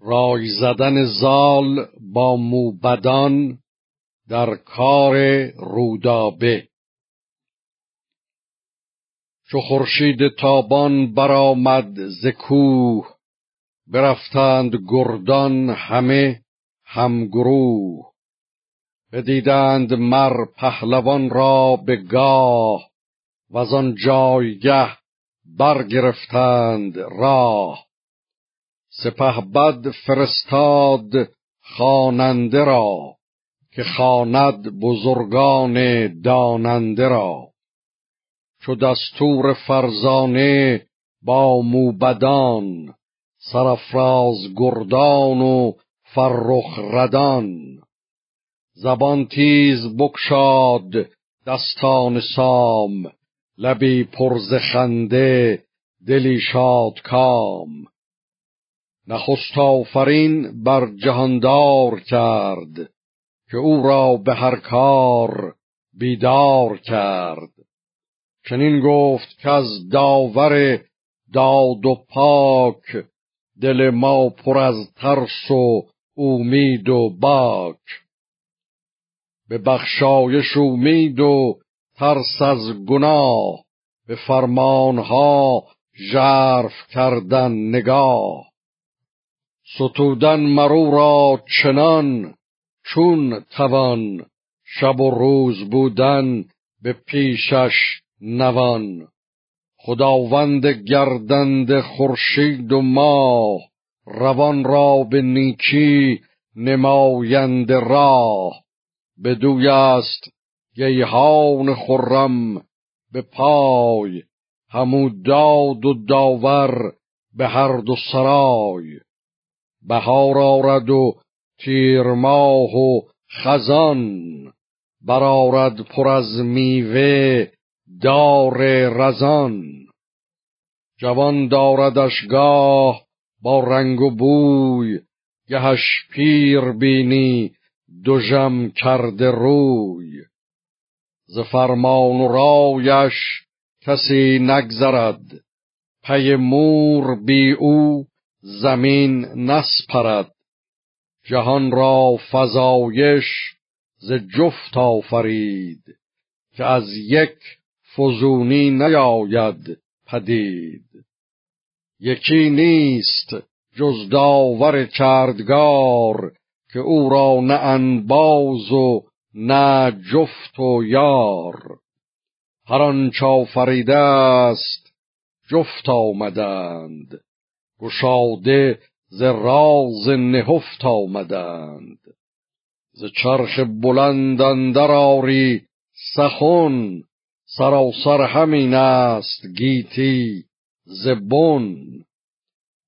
رای زدن زال با موبدان در کار رودابه. چو خورشید تابان برآمد ز کوه برفتند گردان همه همگروه. بدیدند مر پهلوان را به گاه و آن جایگه برگرفتند راه. سپه بد فرستاد خواننده را که خواند بزرگان داننده را. چو دستور فرزانه با موبدان سرفراز گردان و فرخ ردان. زبان تیز بکشاد دستان سام لبی پرز خنده دلی شاد کام. نخست آفرین بر جهاندار کرد که او را به هر کار بیدار کرد. چنین گفت که از داور داد و پاک دل ما پر از ترس و امید و باک. به بخشایش امید و ترس از گناه به فرمانها ژرف کردن نگاه. ستودن مرو را چنان چون توان. شب و روز بودن به پیشش نوان. خداوند گردند خورشید و ماه روان را به نیکی نمایند راه. بدوی است گیهان خرم به پای همو داد و داور به هر دو سرای. بهار آرد و تیر ماه و خزان. برارد پر از میوه دار رزان. جوان داردش گاه با رنگ و بوی گهش پیر بینی دو جم کرده روی. ز فرمان و رایش کسی نگذرد پی مور بی او زمین نسپرد. جهان را فزایش ز جفت آفرید که از یک فزونی نیاید پدید. یکی نیست جز داور کردگار که او را نه انباز و نه جفت و یار. هر آنچ آفریده است جفت آمدند. گشاده ز راز نهفت آمدند. ز چرخ بلند اندر آری سخن سراسر همین است گیتی زبون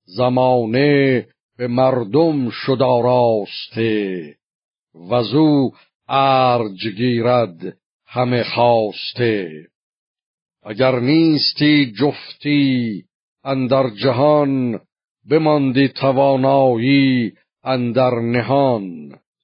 زمانه به مردم شد آراسته وزو ارج گیرد همه خواسته. اگر نیستی جفتی اندر جهان بماندی توانایی اندر نهان.